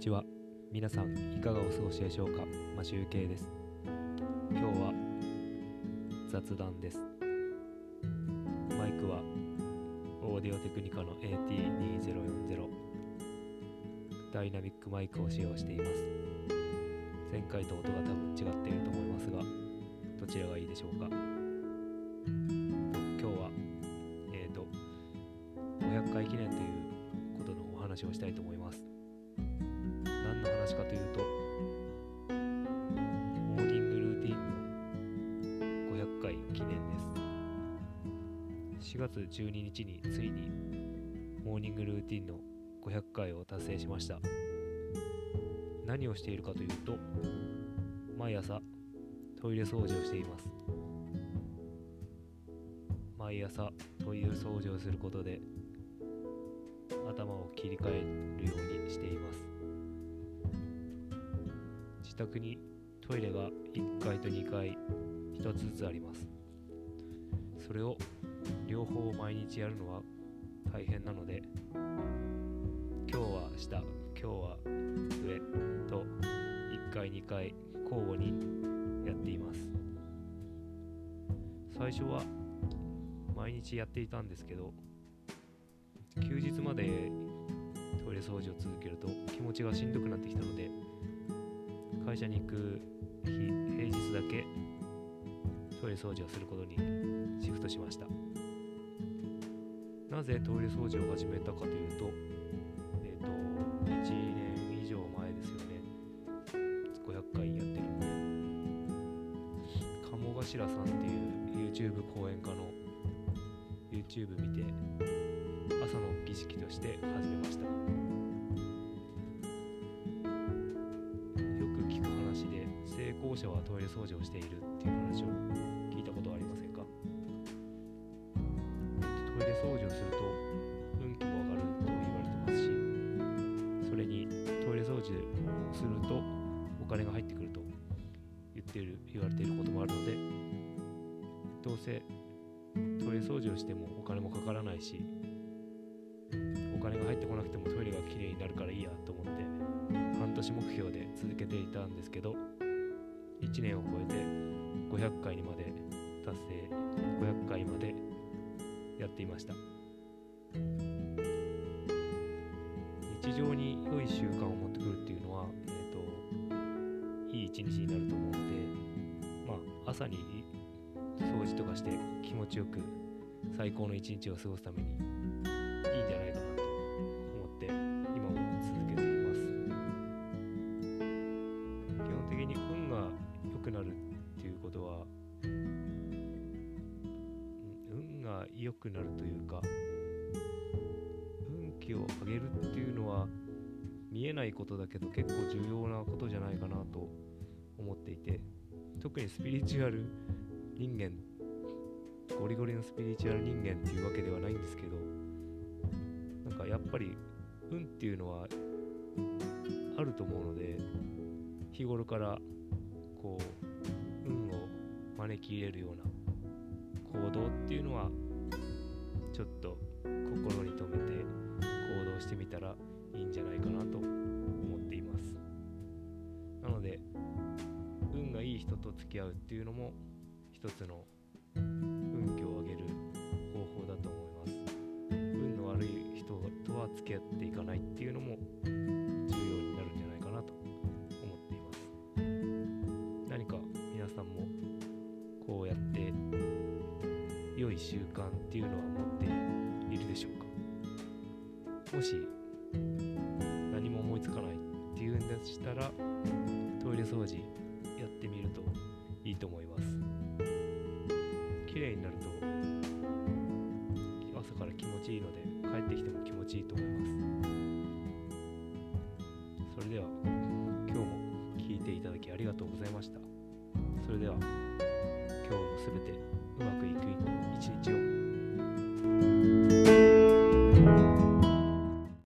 ちは。皆さん、いかがお過ごしでしょうか？マシュウです。今日は雑談です。マイクはオーディオテクニカの AT2040 ダイナミックマイクを使用しています。前回と音が多分違っていると思いますが、どちらがいいでしょうか？今日は、えっ、と、500回記念ということのお話をしたいと思います。話かというと、モーニングルーティンの500回記念です。4月12日についにモーニングルーティンの500回を達成しました。何をしているかというと、毎朝トイレ掃除をしています。毎朝トイレ掃除をすることで頭を切り替えるようにしています。宅にトイレが1階と2階1つずつあります。それを両方毎日やるのは大変なので今日は下今日は上と1階2階交互にやっています。最初は毎日やっていたんですけど休日までトイレ掃除を続けると気持ちがしんどくなってきたので会社に行く日平日だけトイレ掃除をすることにシフトしました。なぜトイレ掃除を始めたかというとえっ、と1年以上前ですよね。500回やってるので。鴨頭さんっていう YouTube 講演家の YouTube 見て朝の儀式として始めました。成功者はトイレ掃除をしているっていう話を聞いたことはありませんか？トイレ掃除をすると運気も上がると言われてますしそれにトイレ掃除をするとお金が入ってくると言ってる言われていることもあるのでどうせトイレ掃除をしてもお金もかからないしお金が入ってこなくてもトイレがきれいになるからいいやと思って半年目標で続けていたんですけど1年を超えて500回にまで達成500回までやっていました。日常に良い習慣を持ってくるっていうのは、えー、といい一日になると思うのでまあ朝に掃除とかして気持ちよく最高の一日を過ごすためにいいんじゃないかなくなるっていうことはうん運が良くなるというか運気を上げるっていうのは見えないことだけど結構重要なことじゃないかなと思っていて特にスピリチュアル人間ゴリゴリのスピリチュアル人間っていうわけではないんですけどなんかやっぱり運っていうのはあると思うので日頃からこう招き入れるような行動っていうのはちょっと心に留めて行動してみたらいいんじゃないかなと思っています。なので運がいい人と付き合うっていうのも一つの運気を上げる方法だと思います。運の悪い人とは付き合っていかないっていうのも習慣っていうのは持っているでしょうか？もし何も思いつかないっていうんでしたらトイレ掃除やってみるといいと思います。綺麗になると朝から気持ちいいので帰ってきても気持ちいいと思います。それでは今日も聞いていただきありがとうございました。それでは今日もすべてうまくいく一日を